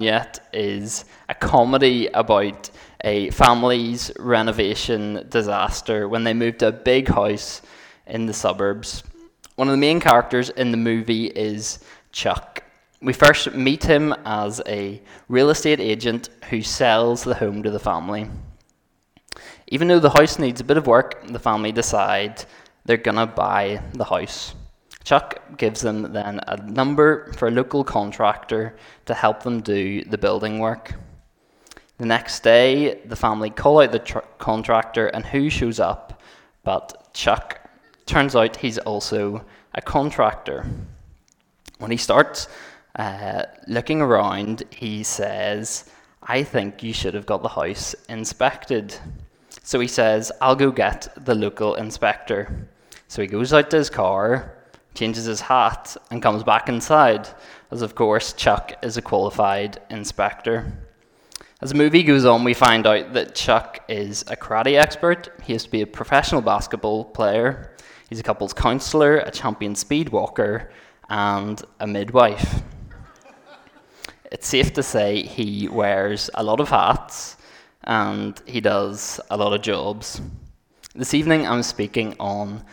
yet is a comedy about a family's renovation disaster when they moved to a big house in the suburbs. One of the main characters in the movie is Chuck. We first meet him as a real estate agent who sells the home to the family. Even though the house needs a bit of work, the family decide they're gonna buy the house. Chuck gives them then a number for a local contractor to help them do the building work. The next day, the family call out the tr- contractor, and who shows up but Chuck? Turns out he's also a contractor. When he starts uh, looking around, he says, I think you should have got the house inspected. So he says, I'll go get the local inspector. So he goes out to his car, changes his hat, and comes back inside, as of course Chuck is a qualified inspector. As the movie goes on, we find out that Chuck is a karate expert. He used to be a professional basketball player. He's a couples counselor, a champion speed walker, and a midwife. it's safe to say he wears a lot of hats and he does a lot of jobs. This evening, I'm speaking on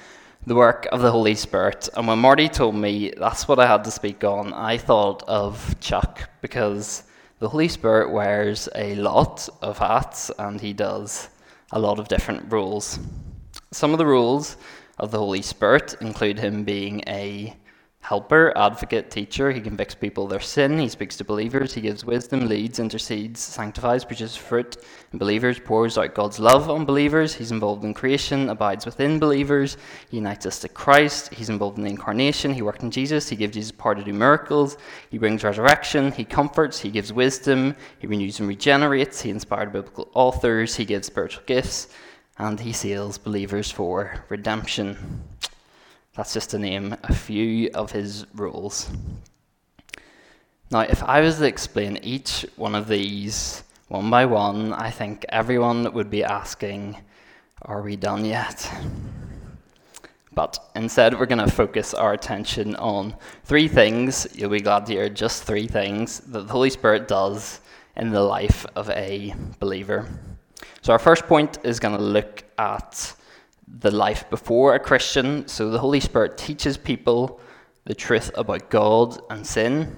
the work of the Holy Spirit. And when Marty told me that's what I had to speak on, I thought of Chuck because the Holy Spirit wears a lot of hats and he does a lot of different roles. Some of the roles of the Holy Spirit include him being a helper, advocate, teacher. He convicts people of their sin. He speaks to believers. He gives wisdom, leads, intercedes, sanctifies, produces fruit in believers, pours out God's love on believers. He's involved in creation, abides within believers. He unites us to Christ. He's involved in the incarnation. He worked in Jesus. He gives Jesus power to do miracles. He brings resurrection. He comforts. He gives wisdom. He renews and regenerates. He inspired biblical authors. He gives spiritual gifts. And he seals believers for redemption. That's just to name a few of his rules. Now, if I was to explain each one of these one by one, I think everyone would be asking, Are we done yet? But instead, we're going to focus our attention on three things. You'll be glad to hear just three things that the Holy Spirit does in the life of a believer. So, our first point is going to look at the life before a Christian. So the Holy Spirit teaches people the truth about God and sin.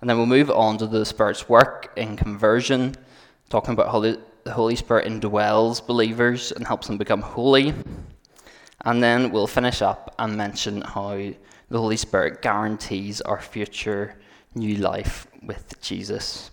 And then we'll move on to the Spirit's work in conversion, talking about how the Holy Spirit indwells believers and helps them become holy. And then we'll finish up and mention how the Holy Spirit guarantees our future new life with Jesus.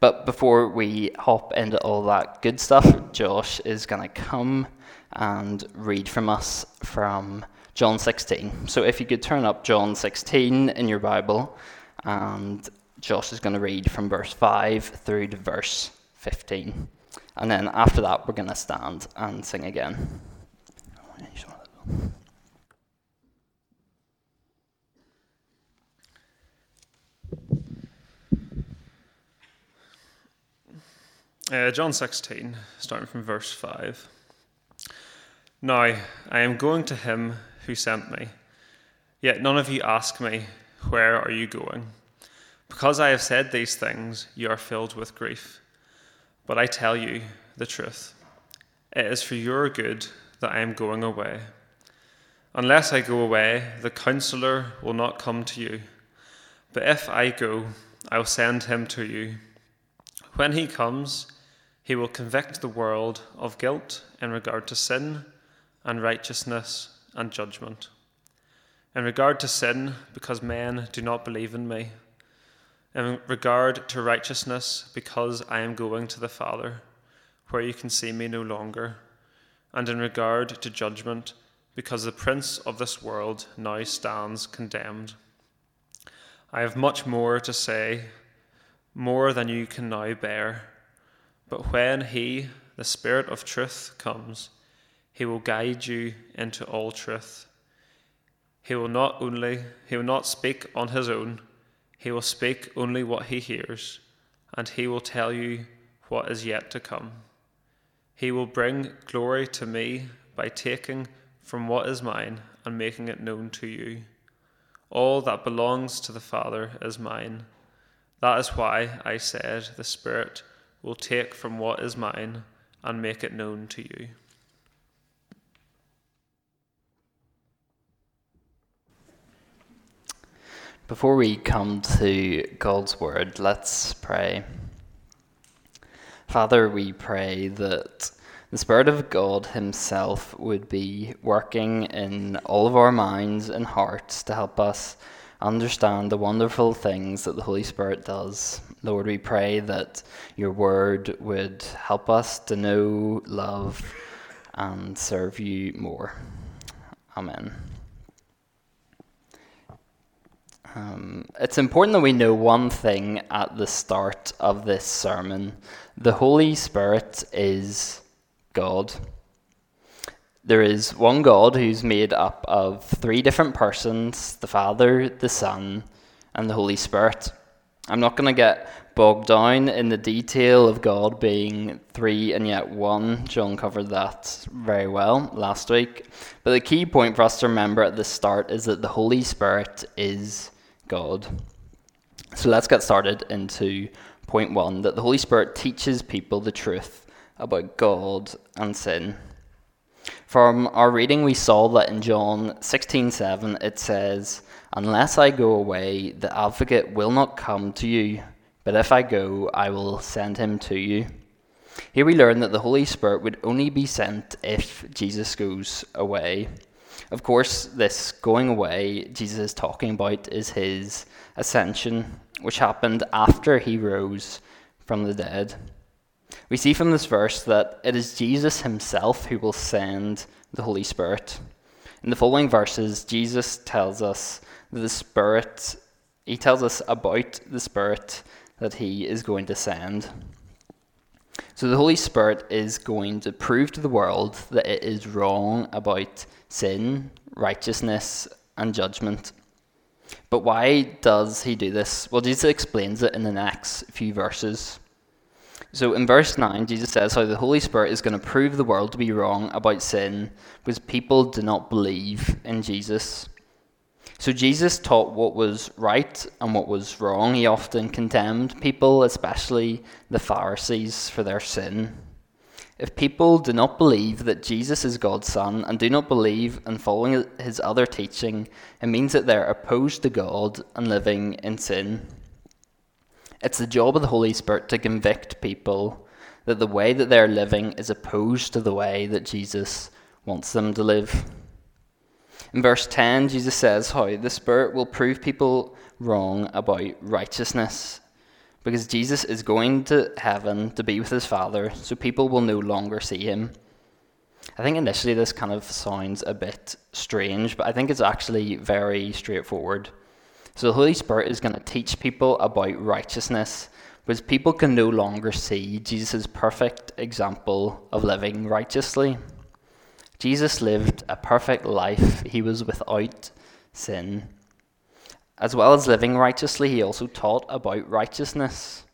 But before we hop into all that good stuff, Josh is going to come and read from us from John 16. So if you could turn up John 16 in your Bible, and Josh is going to read from verse 5 through to verse 15. And then after that, we're going to stand and sing again. Uh, John 16, starting from verse 5. Now I am going to him who sent me. Yet none of you ask me, Where are you going? Because I have said these things, you are filled with grief. But I tell you the truth. It is for your good that I am going away. Unless I go away, the counselor will not come to you. But if I go, I will send him to you. When he comes, he will convict the world of guilt in regard to sin and righteousness and judgment. In regard to sin, because men do not believe in me. In regard to righteousness, because I am going to the Father, where you can see me no longer. And in regard to judgment, because the prince of this world now stands condemned. I have much more to say, more than you can now bear. But when he, the Spirit of truth, comes, he will guide you into all truth. He will not only he will not speak on his own, he will speak only what he hears, and he will tell you what is yet to come. He will bring glory to me by taking from what is mine and making it known to you. All that belongs to the Father is mine. That is why I said the Spirit will take from what is mine and make it known to you. Before we come to God's Word, let's pray. Father, we pray that the Spirit of God Himself would be working in all of our minds and hearts to help us understand the wonderful things that the Holy Spirit does. Lord, we pray that your Word would help us to know, love, and serve you more. Amen. Um, it's important that we know one thing at the start of this sermon the Holy Spirit is God. There is one God who's made up of three different persons the Father, the Son, and the Holy Spirit. I'm not going to get bogged down in the detail of God being three and yet one. John covered that very well last week. But the key point for us to remember at the start is that the Holy Spirit is God. So let's get started into point one that the Holy Spirit teaches people the truth about God and sin. From our reading, we saw that in John 16:7 it says, "Unless I go away, the Advocate will not come to you, but if I go, I will send him to you." Here we learn that the Holy Spirit would only be sent if Jesus goes away. Of course, this going away Jesus is talking about is his ascension, which happened after he rose from the dead. We see from this verse that it is Jesus himself who will send the Holy Spirit. In the following verses, Jesus tells us the Spirit, he tells us about the Spirit that he is going to send. So the Holy Spirit is going to prove to the world that it is wrong about sin, righteousness, and judgment. But why does he do this? Well, Jesus explains it in the next few verses. So in verse 9, Jesus says how the Holy Spirit is going to prove the world to be wrong about sin because people do not believe in Jesus. So Jesus taught what was right and what was wrong. He often condemned people, especially the Pharisees, for their sin. If people do not believe that Jesus is God's Son and do not believe in following his other teaching, it means that they're opposed to God and living in sin. It's the job of the Holy Spirit to convict people that the way that they're living is opposed to the way that Jesus wants them to live. In verse 10, Jesus says how the Spirit will prove people wrong about righteousness because Jesus is going to heaven to be with his Father, so people will no longer see him. I think initially this kind of sounds a bit strange, but I think it's actually very straightforward. So the Holy Spirit is going to teach people about righteousness because people can no longer see Jesus' perfect example of living righteously. Jesus lived a perfect life, he was without sin. As well as living righteously, he also taught about righteousness.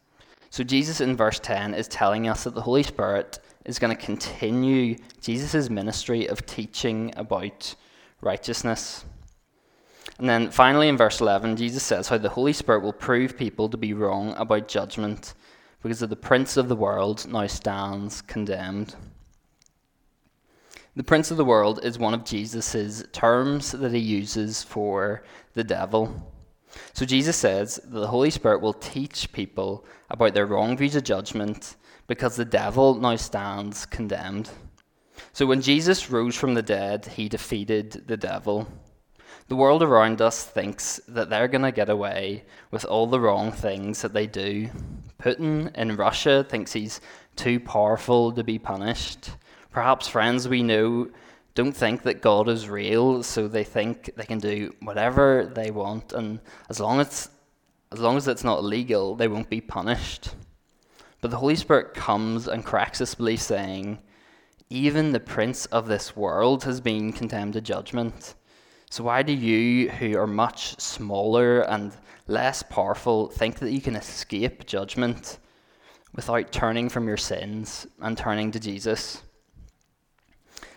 So, Jesus in verse 10 is telling us that the Holy Spirit is going to continue Jesus' ministry of teaching about righteousness. And then finally, in verse 11, Jesus says how the Holy Spirit will prove people to be wrong about judgment because of the prince of the world now stands condemned. The prince of the world is one of Jesus' terms that he uses for the devil. So Jesus says that the Holy Spirit will teach people about their wrong views of judgment because the devil now stands condemned. So when Jesus rose from the dead, he defeated the devil. The world around us thinks that they're going to get away with all the wrong things that they do. Putin in Russia thinks he's too powerful to be punished. Perhaps friends we know don't think that God is real, so they think they can do whatever they want, and as long as as long as it's not illegal, they won't be punished. But the Holy Spirit comes and cracks this belief, saying, Even the prince of this world has been condemned to judgment. So, why do you, who are much smaller and less powerful, think that you can escape judgment without turning from your sins and turning to Jesus?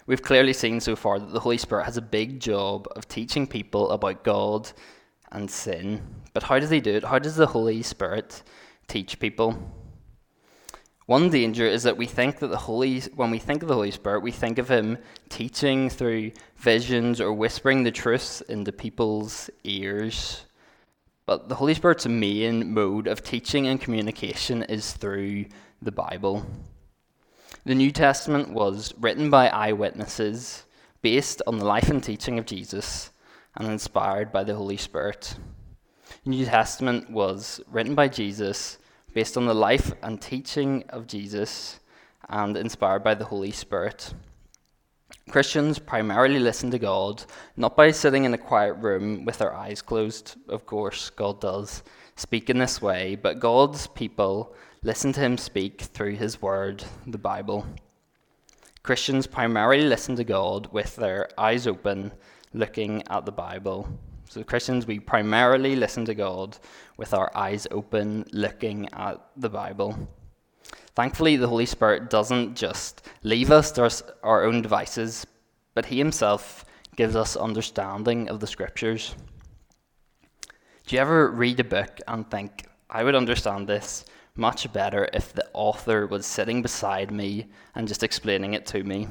We've clearly seen so far that the Holy Spirit has a big job of teaching people about God and sin. But how does he do it? How does the Holy Spirit teach people? One danger is that we think that the Holy, when we think of the Holy Spirit, we think of him teaching through visions or whispering the truth into people's ears. But the Holy Spirit's main mode of teaching and communication is through the Bible. The New Testament was written by eyewitnesses, based on the life and teaching of Jesus, and inspired by the Holy Spirit. The New Testament was written by Jesus based on the life and teaching of Jesus and inspired by the Holy Spirit. Christians primarily listen to God not by sitting in a quiet room with their eyes closed. Of course, God does speak in this way, but God's people listen to Him speak through His Word, the Bible. Christians primarily listen to God with their eyes open, looking at the Bible. So, Christians, we primarily listen to God with our eyes open, looking at the Bible. Thankfully, the Holy Spirit doesn't just leave us to our own devices, but He Himself gives us understanding of the Scriptures. Do you ever read a book and think, I would understand this much better if the author was sitting beside me and just explaining it to me?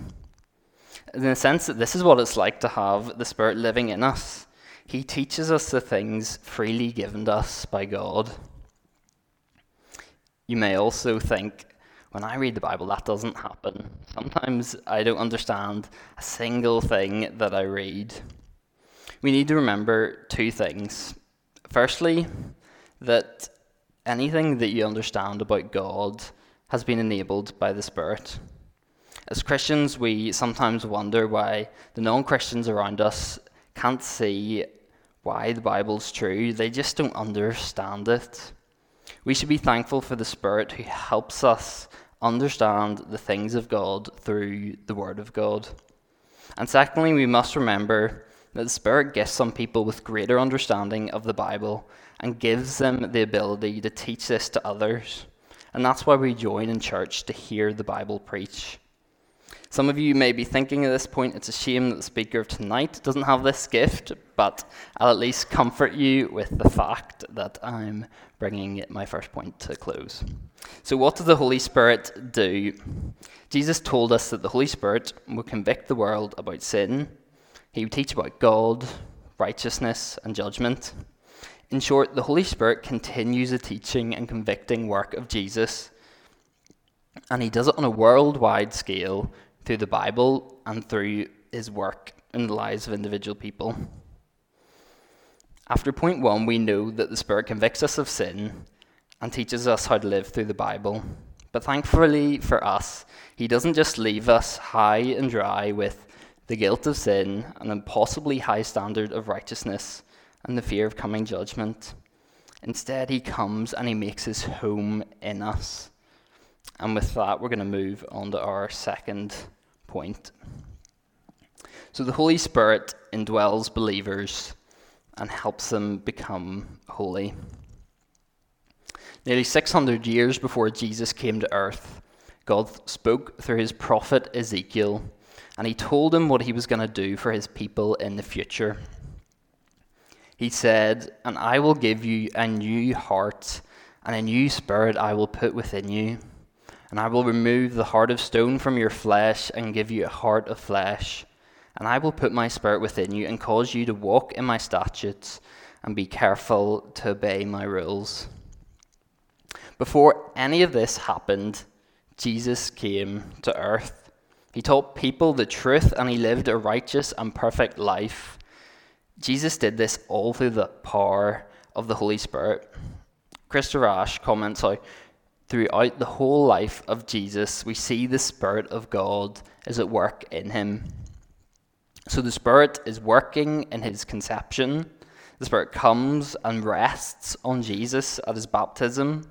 In the sense that this is what it's like to have the Spirit living in us. He teaches us the things freely given to us by God. You may also think, when I read the Bible, that doesn't happen. Sometimes I don't understand a single thing that I read. We need to remember two things. Firstly, that anything that you understand about God has been enabled by the Spirit. As Christians, we sometimes wonder why the non Christians around us can't see why the Bible's true, they just don't understand it. We should be thankful for the Spirit who helps us understand the things of God through the Word of God. And secondly, we must remember that the Spirit gifts some people with greater understanding of the Bible and gives them the ability to teach this to others. And that's why we join in church to hear the Bible preach. Some of you may be thinking at this point, it's a shame that the speaker of tonight doesn't have this gift, but I'll at least comfort you with the fact that I'm bringing my first point to close. So, what does the Holy Spirit do? Jesus told us that the Holy Spirit would convict the world about sin, He would teach about God, righteousness, and judgment. In short, the Holy Spirit continues the teaching and convicting work of Jesus, and He does it on a worldwide scale through the Bible and through his work in the lives of individual people. After point one, we know that the Spirit convicts us of sin and teaches us how to live through the Bible. But thankfully for us, He doesn't just leave us high and dry with the guilt of sin an impossibly high standard of righteousness and the fear of coming judgment. Instead, He comes and He makes His home in us. And with that, we're going to move on to our second point. So the Holy Spirit indwells believers and helps them become holy. Nearly 600 years before Jesus came to earth, God spoke through his prophet Ezekiel, and he told him what he was going to do for his people in the future. He said, And I will give you a new heart, and a new spirit I will put within you and I will remove the heart of stone from your flesh and give you a heart of flesh. And I will put my spirit within you and cause you to walk in my statutes and be careful to obey my rules. Before any of this happened, Jesus came to earth. He taught people the truth and he lived a righteous and perfect life. Jesus did this all through the power of the Holy Spirit. Christopher Ash comments how throughout the whole life of Jesus, we see the Spirit of God is at work in him. So the Spirit is working in his conception. The Spirit comes and rests on Jesus at his baptism.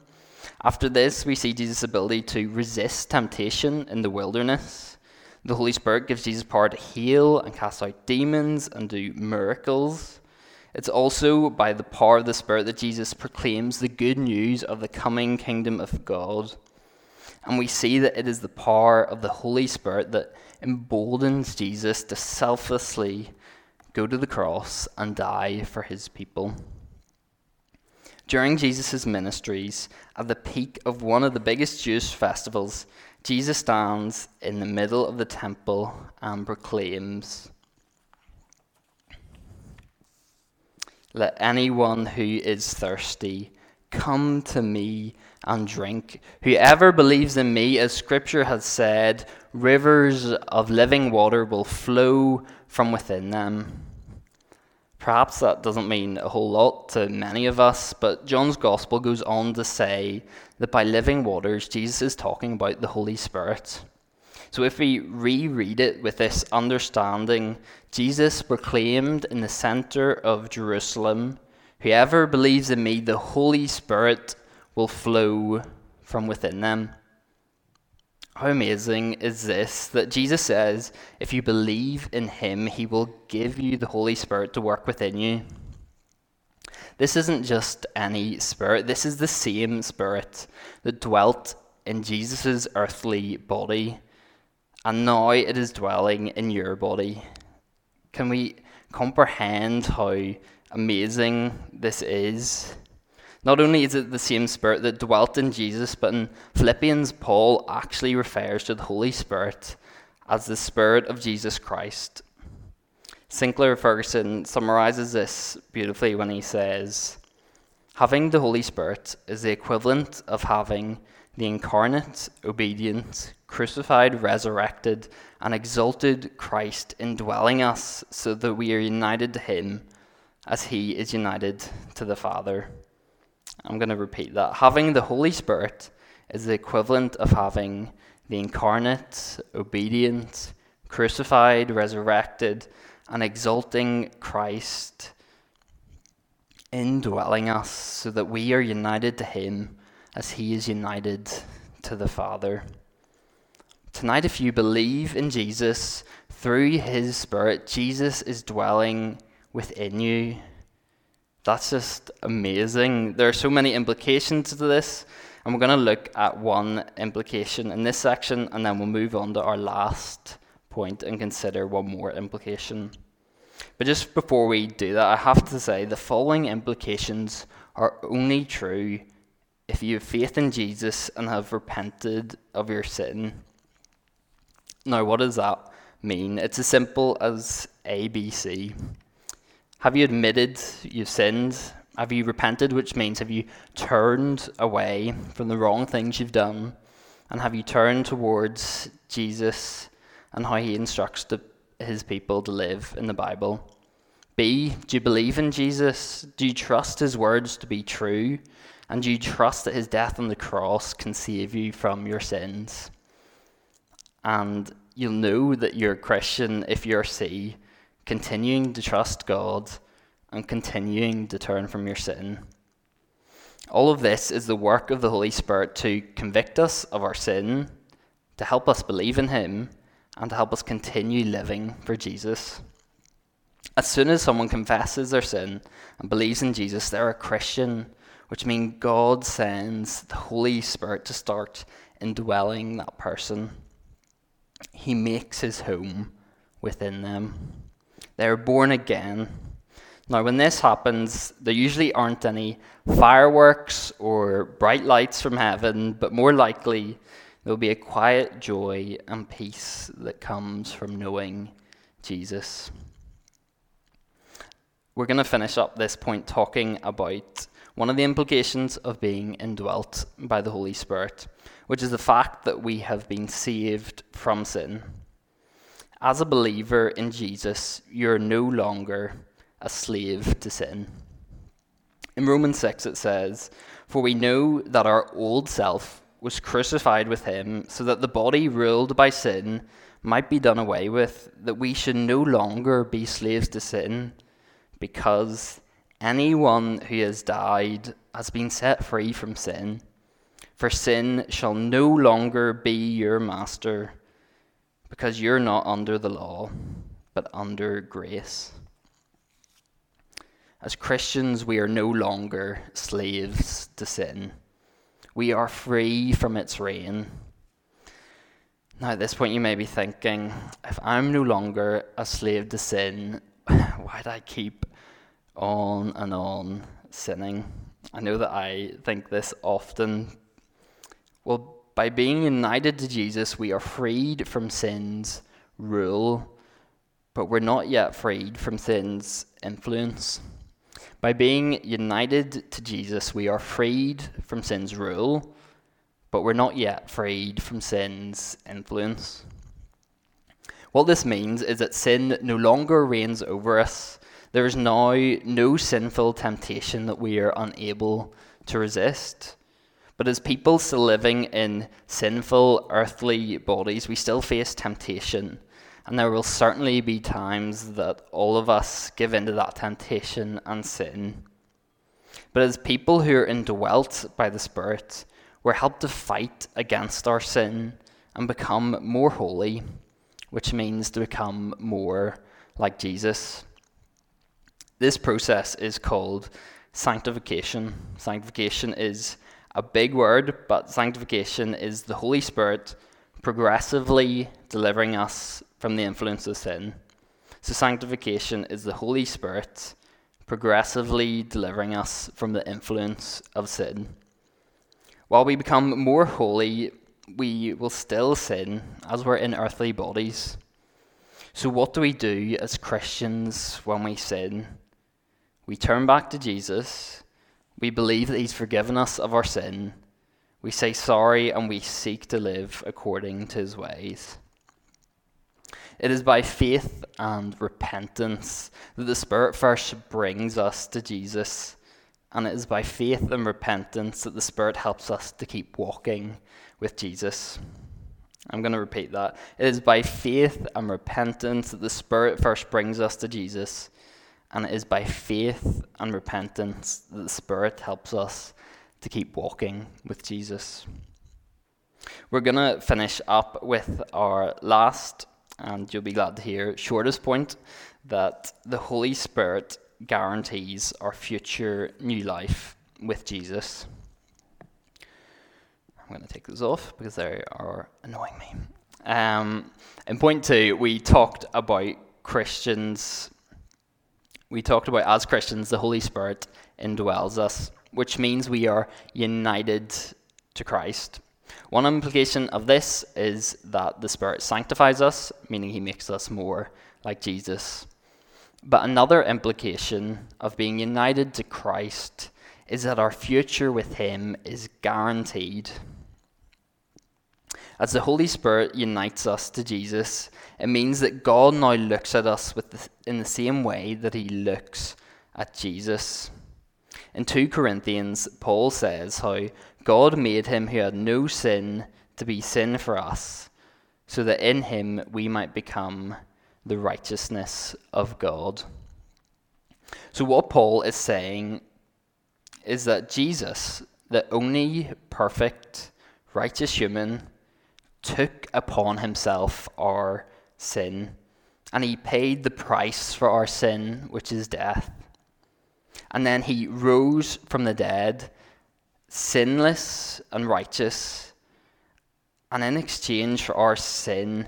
After this, we see Jesus' ability to resist temptation in the wilderness. The Holy Spirit gives Jesus power to heal and cast out demons and do miracles. It's also by the power of the Spirit that Jesus proclaims the good news of the coming kingdom of God. And we see that it is the power of the Holy Spirit that emboldens Jesus to selflessly go to the cross and die for his people. During Jesus' ministries, at the peak of one of the biggest Jewish festivals, Jesus stands in the middle of the temple and proclaims, Let anyone who is thirsty come to me and drink. Whoever believes in me, as Scripture has said, rivers of living water will flow from within them. Perhaps that doesn't mean a whole lot to many of us, but John's Gospel goes on to say that by living waters, Jesus is talking about the Holy Spirit. So if we reread it with this understanding, Jesus proclaimed in the center of Jerusalem, Whoever believes in me, the Holy Spirit will flow from within them. How amazing is this that Jesus says, if you believe in him, he will give you the Holy Spirit to work within you. This isn't just any spirit, this is the same spirit that dwelt in Jesus' earthly body, and now it is dwelling in your body. Can we comprehend how amazing this is? Not only is it the same Spirit that dwelt in Jesus, but in Philippians, Paul actually refers to the Holy Spirit as the Spirit of Jesus Christ. Sinclair Ferguson summarizes this beautifully when he says, Having the Holy Spirit is the equivalent of having the incarnate, obedient, crucified, resurrected, and exalted Christ indwelling us so that we are united to Him as He is united to the Father. I'm going to repeat that. Having the Holy Spirit is the equivalent of having the incarnate, obedient, crucified, resurrected, and exalting Christ indwelling us so that we are united to Him as He is united to the Father. Tonight, if you believe in Jesus through His Spirit, Jesus is dwelling within you that's just amazing. There are so many implications to this, and we're going to look at one implication in this section, and then we'll move on to our last point and consider one more implication. But just before we do that, I have to say the following implications are only true if you have faith in Jesus and have repented of your sin. Now, what does that mean? It's as simple as ABC. Have you admitted you've sinned? Have you repented, which means have you turned away from the wrong things you've done? And have you turned towards Jesus and how he instructs the, his people to live in the Bible? B, do you believe in Jesus? Do you trust his words to be true? And you trust that his death on the cross can save you from your sins? And you'll know that you're a Christian if you're C continuing to trust God, and continuing to turn from your sin. All of this is the work of the Holy Spirit to convict us of our sin, to help us believe in Him, and to help us continue living for Jesus. As soon as someone confesses their sin and believes in Jesus, they're a Christian, which means God sends the Holy Spirit to start indwelling that person. He makes his home within them. They're born again. Now, when this happens, there usually aren't any fireworks or bright lights from heaven, but more likely, there'll be a quiet joy and peace that comes from knowing Jesus. We're going to finish up this point talking about one of the implications of being indwelt by the Holy Spirit, which is the fact that we have been saved from sin. As a believer in Jesus, you're no longer a slave to sin. In Romans 6, it says, For we know that our old self was crucified with him, so that the body ruled by sin might be done away with, that we should no longer be slaves to sin, because anyone who has died has been set free from sin. For sin shall no longer be your master because you're not under the law, but under grace. As Christians, we are no longer slaves to sin. We are free from its reign. Now, at this point, you may be thinking if I'm no longer a slave to sin, why do I keep on and on sinning? I know that I think this often. Well, by being united to Jesus, we are freed from sin's rule, but we're not yet freed from sin's influence. By being united to Jesus, we are freed from sin's rule, but we're not yet freed from sin's influence. What this means is that sin no longer reigns over us. There is now no sinful temptation that we are unable to resist. But as people still living in sinful earthly bodies, we still face temptation. And there will certainly be times that all of us give into that temptation and sin. But as people who are indwelt by the Spirit, we're helped to fight against our sin and become more holy, which means to become more like Jesus. This process is called sanctification. Sanctification is a big word, but sanctification is the Holy Spirit progressively delivering us from the influence of sin. So, sanctification is the Holy Spirit progressively delivering us from the influence of sin. While we become more holy, we will still sin as we're in earthly bodies. So, what do we do as Christians when we sin? We turn back to Jesus, we believe that He's forgiven us of our sin, we say sorry, and we seek to live according to His ways. It is by faith and repentance that the Spirit first brings us to Jesus and it is by faith and repentance that the Spirit helps us to keep walking with Jesus. I'm going to repeat that. It is by faith and repentance that the Spirit first brings us to Jesus. And it is by faith and repentance that the Spirit helps us to keep walking with Jesus. We're going to finish up with our last, and you'll be glad to hear, shortest point that the Holy Spirit guarantees our future new life with Jesus. I'm going to take those off because they are annoying me. Um, in point two, we talked about Christians. We talked about as Christians, the Holy Spirit indwells us, which means we are united to Christ. One implication of this is that the Spirit sanctifies us, meaning he makes us more like Jesus. But another implication of being united to Christ is that our future with Him is guaranteed. As the Holy Spirit unites us to Jesus, it means that God now looks at us with the, in the same way that He looks at Jesus. In 2 Corinthians, Paul says how God made him who had no sin to be sin for us, so that in him we might become the righteousness of God. So, what Paul is saying is that Jesus, the only perfect, righteous human, took upon himself our sin, and he paid the price for our sin, which is death. And then he rose from the dead, sinless and righteous, and in exchange for our sin,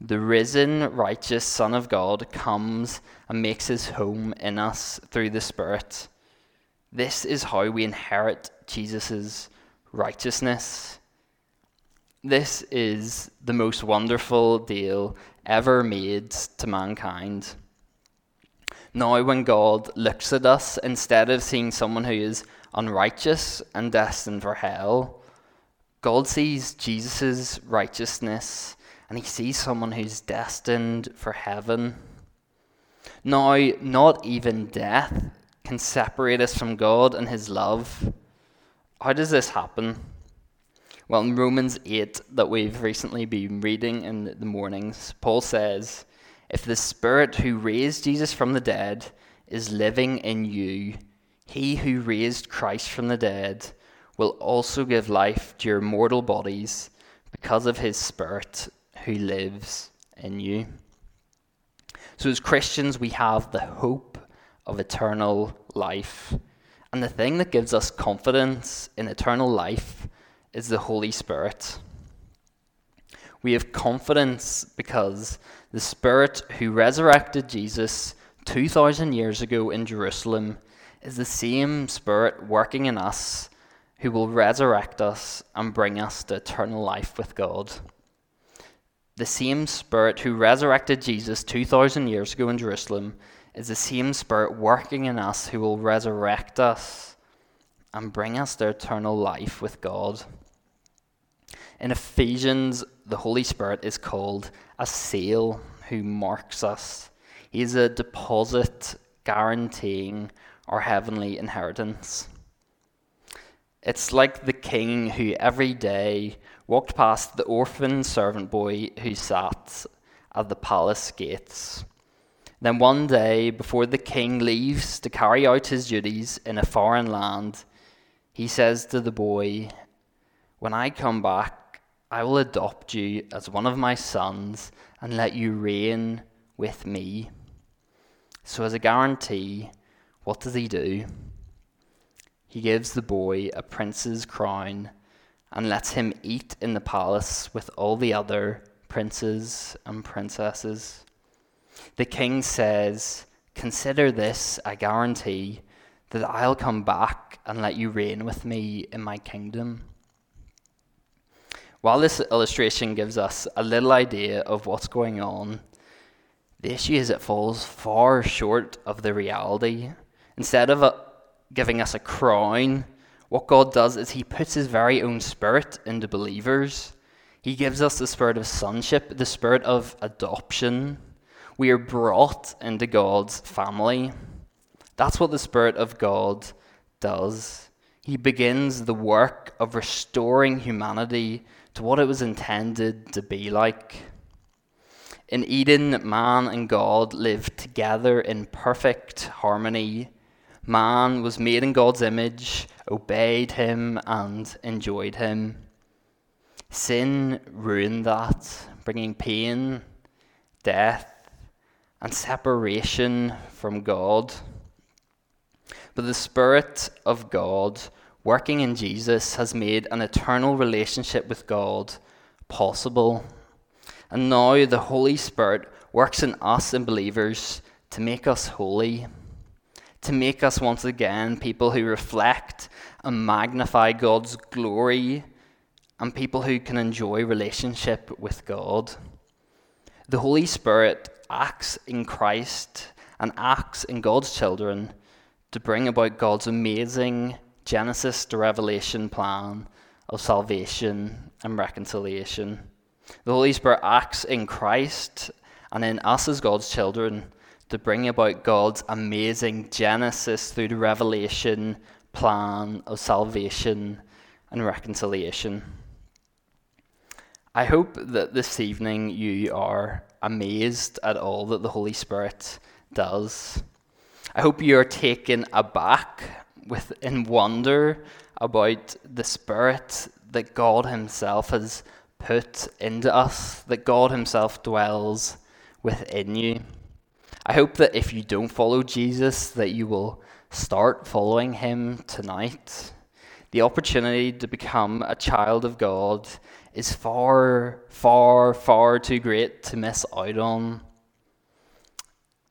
the risen, righteous Son of God comes and makes his home in us through the Spirit. This is how we inherit Jesus' righteousness. This is the most wonderful deal ever made to mankind. Now, when God looks at us, instead of seeing someone who is unrighteous and destined for hell, God sees Jesus' righteousness and he sees someone who's destined for heaven. Now, not even death can separate us from God and his love. How does this happen? Well, in Romans 8, that we've recently been reading in the mornings, Paul says, If the Spirit who raised Jesus from the dead is living in you, he who raised Christ from the dead will also give life to your mortal bodies because of his Spirit who lives in you. So, as Christians, we have the hope of eternal life. And the thing that gives us confidence in eternal life is the Holy Spirit. We have confidence because the Spirit who resurrected Jesus 2,000 years ago in Jerusalem is the same Spirit working in us who will resurrect us and bring us to eternal life with God. The same Spirit who resurrected Jesus 2,000 years ago in Jerusalem is the same Spirit working in us who will resurrect us and bring us to eternal life with God. In Ephesians, the Holy Spirit is called a seal who marks us. He is a deposit guaranteeing our heavenly inheritance. It's like the king who every day walked past the orphan servant boy who sat at the palace gates. Then one day, before the king leaves to carry out his duties in a foreign land, he says to the boy, When I come back, I will adopt you as one of my sons and let you reign with me. So, as a guarantee, what does he do? He gives the boy a prince's crown and lets him eat in the palace with all the other princes and princesses. The king says, Consider this a guarantee that I'll come back and let you reign with me in my kingdom. While this illustration gives us a little idea of what's going on, the issue is it falls far short of the reality. Instead of a, giving us a crown, what God does is He puts His very own Spirit into believers. He gives us the spirit of sonship, the spirit of adoption. We are brought into God's family. That's what the Spirit of God does. He begins the work of restoring humanity to what it was intended to be like. In Eden, man and God lived together in perfect harmony Man was made in God's image, obeyed him, and enjoyed him. Sin ruined that, bringing pain, death, and separation from God. But the Spirit of God working in Jesus has made an eternal relationship with God possible. And now the Holy Spirit works in us and believers to make us holy to make us once again people who reflect and magnify God's glory and people who can enjoy relationship with God. The Holy Spirit acts in Christ and acts in God's children to bring about God's amazing Genesis to Revelation plan of salvation and reconciliation. The Holy Spirit acts in Christ and in us as God's children to bring about God's amazing Genesis through the Revelation plan of salvation and reconciliation. I hope that this evening you are amazed at all that the Holy Spirit does. I hope you are taken aback with in wonder about the Spirit that God Himself has put into us, that God Himself dwells within you. I hope that if you don't follow Jesus, that you will start following him tonight. The opportunity to become a child of God is far, far, far too great to miss out on.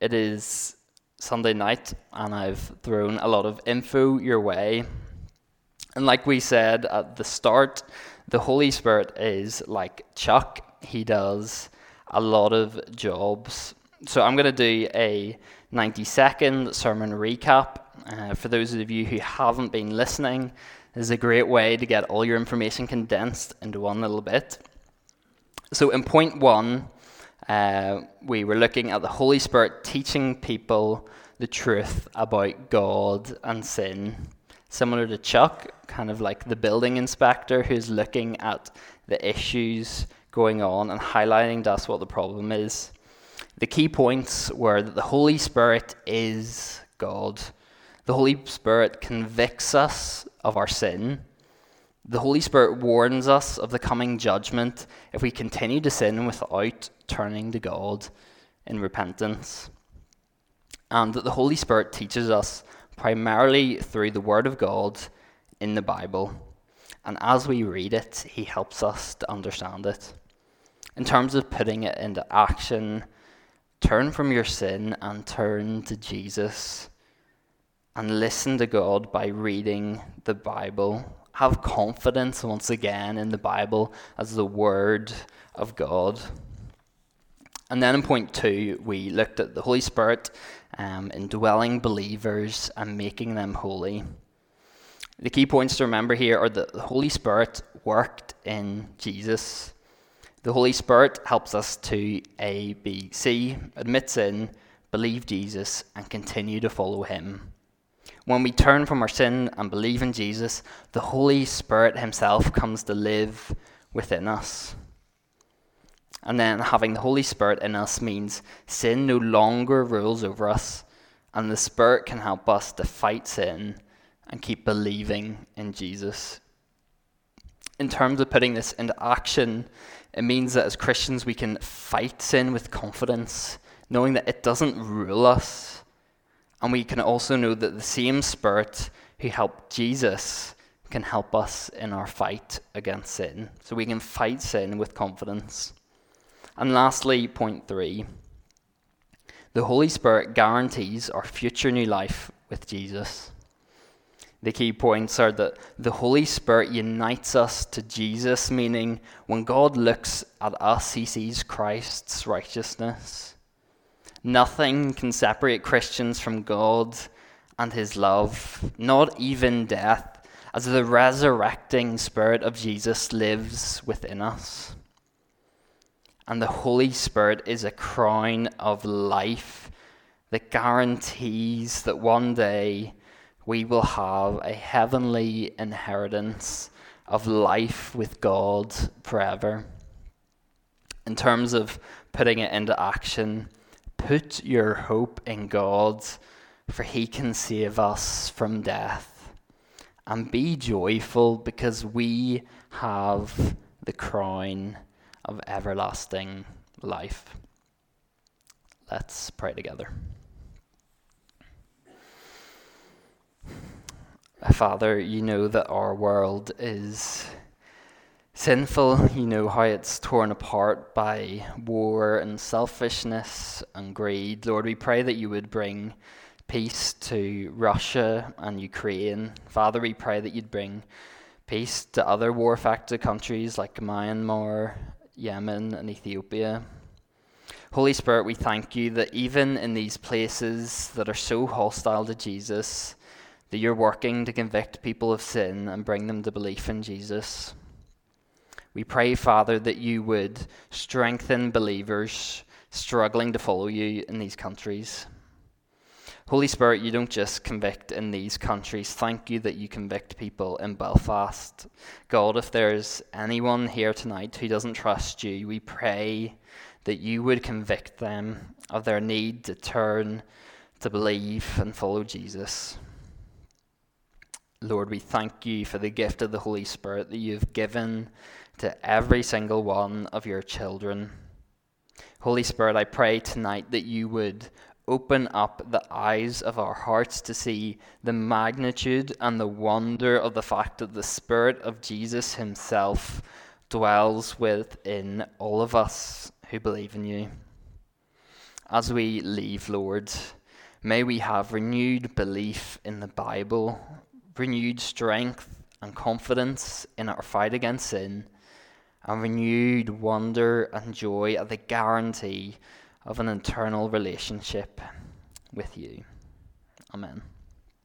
It is Sunday night, and I've thrown a lot of info your way. And like we said at the start, the Holy Spirit is like Chuck. He does a lot of jobs so I'm going to do a 90 second sermon recap. Uh, for those of you who haven't been listening, this is a great way to get all your information condensed into one little bit. So, in point one, uh, we were looking at the Holy Spirit teaching people the truth about God and sin. Similar to Chuck, kind of like the building inspector who's looking at the issues going on and highlighting us what the problem is. The key points were that the Holy Spirit is God. The Holy Spirit convicts us of our sin. The Holy Spirit warns us of the coming judgment if we continue to sin without turning to God in repentance. And that the Holy Spirit teaches us primarily through the Word of God in the Bible. And as we read it, He helps us to understand it. In terms of putting it into action, Turn from your sin and turn to Jesus. and listen to God by reading the Bible. Have confidence once again in the Bible as the Word of God. And then in point two, we looked at the Holy Spirit um, indwelling believers and making them holy. The key points to remember here are that the Holy Spirit worked in Jesus. The Holy Spirit helps us to A, B, C, admit sin, believe Jesus, and continue to follow Him. When we turn from our sin and believe in Jesus, the Holy Spirit Himself comes to live within us. And then having the Holy Spirit in us means sin no longer rules over us, and the Spirit can help us to fight sin and keep believing in Jesus. In terms of putting this into action, it means that as Christians we can fight sin with confidence, knowing that it doesn't rule us. And we can also know that the same Spirit who helped Jesus can help us in our fight against sin. So we can fight sin with confidence. And lastly, point three the Holy Spirit guarantees our future new life with Jesus. The key points are that the Holy Spirit unites us to Jesus, meaning when God looks at us, he sees Christ's righteousness. Nothing can separate Christians from God and his love, not even death, as the resurrecting Spirit of Jesus lives within us and the Holy Spirit is a crown of life that guarantees that one day we will have a heavenly inheritance of life with God forever. In terms of putting it into action, put your hope in God, for He can save us from death. And be joyful because we have the crown of everlasting life. Let's pray together. Father, you know that our world is sinful. You know how it's torn apart by war and selfishness and greed. Lord, we pray that you would bring peace to Russia and Ukraine. Father, we pray that you'd bring peace to other war affected countries like Myanmar Yemen, and Ethiopia. Holy Spirit, we thank you that even in these places that are so hostile to Jesus, that you're working to convict people of sin and bring them to belief in Jesus. We pray, Father, that you would strengthen believers struggling to follow you in these countries. Holy Spirit, you don't just convict in these countries. Thank you that you convict people in Belfast. God, if there's anyone here tonight who doesn't trust you, we pray that you would convict them of their need to turn, to believe, and follow Jesus. Lord, we thank you for the gift of the Holy Spirit that you've given to every single one of your children. Holy Spirit, I pray tonight that you would open up the eyes of our hearts to see the magnitude and the wonder of the fact that the Spirit of Jesus Himself dwells within all of us who believe in you. As we leave, Lord, may we have renewed belief in the Bible, renewed strength and confidence in our fight against sin, and renewed wonder and joy at the guarantee of an internal relationship with you. Amen.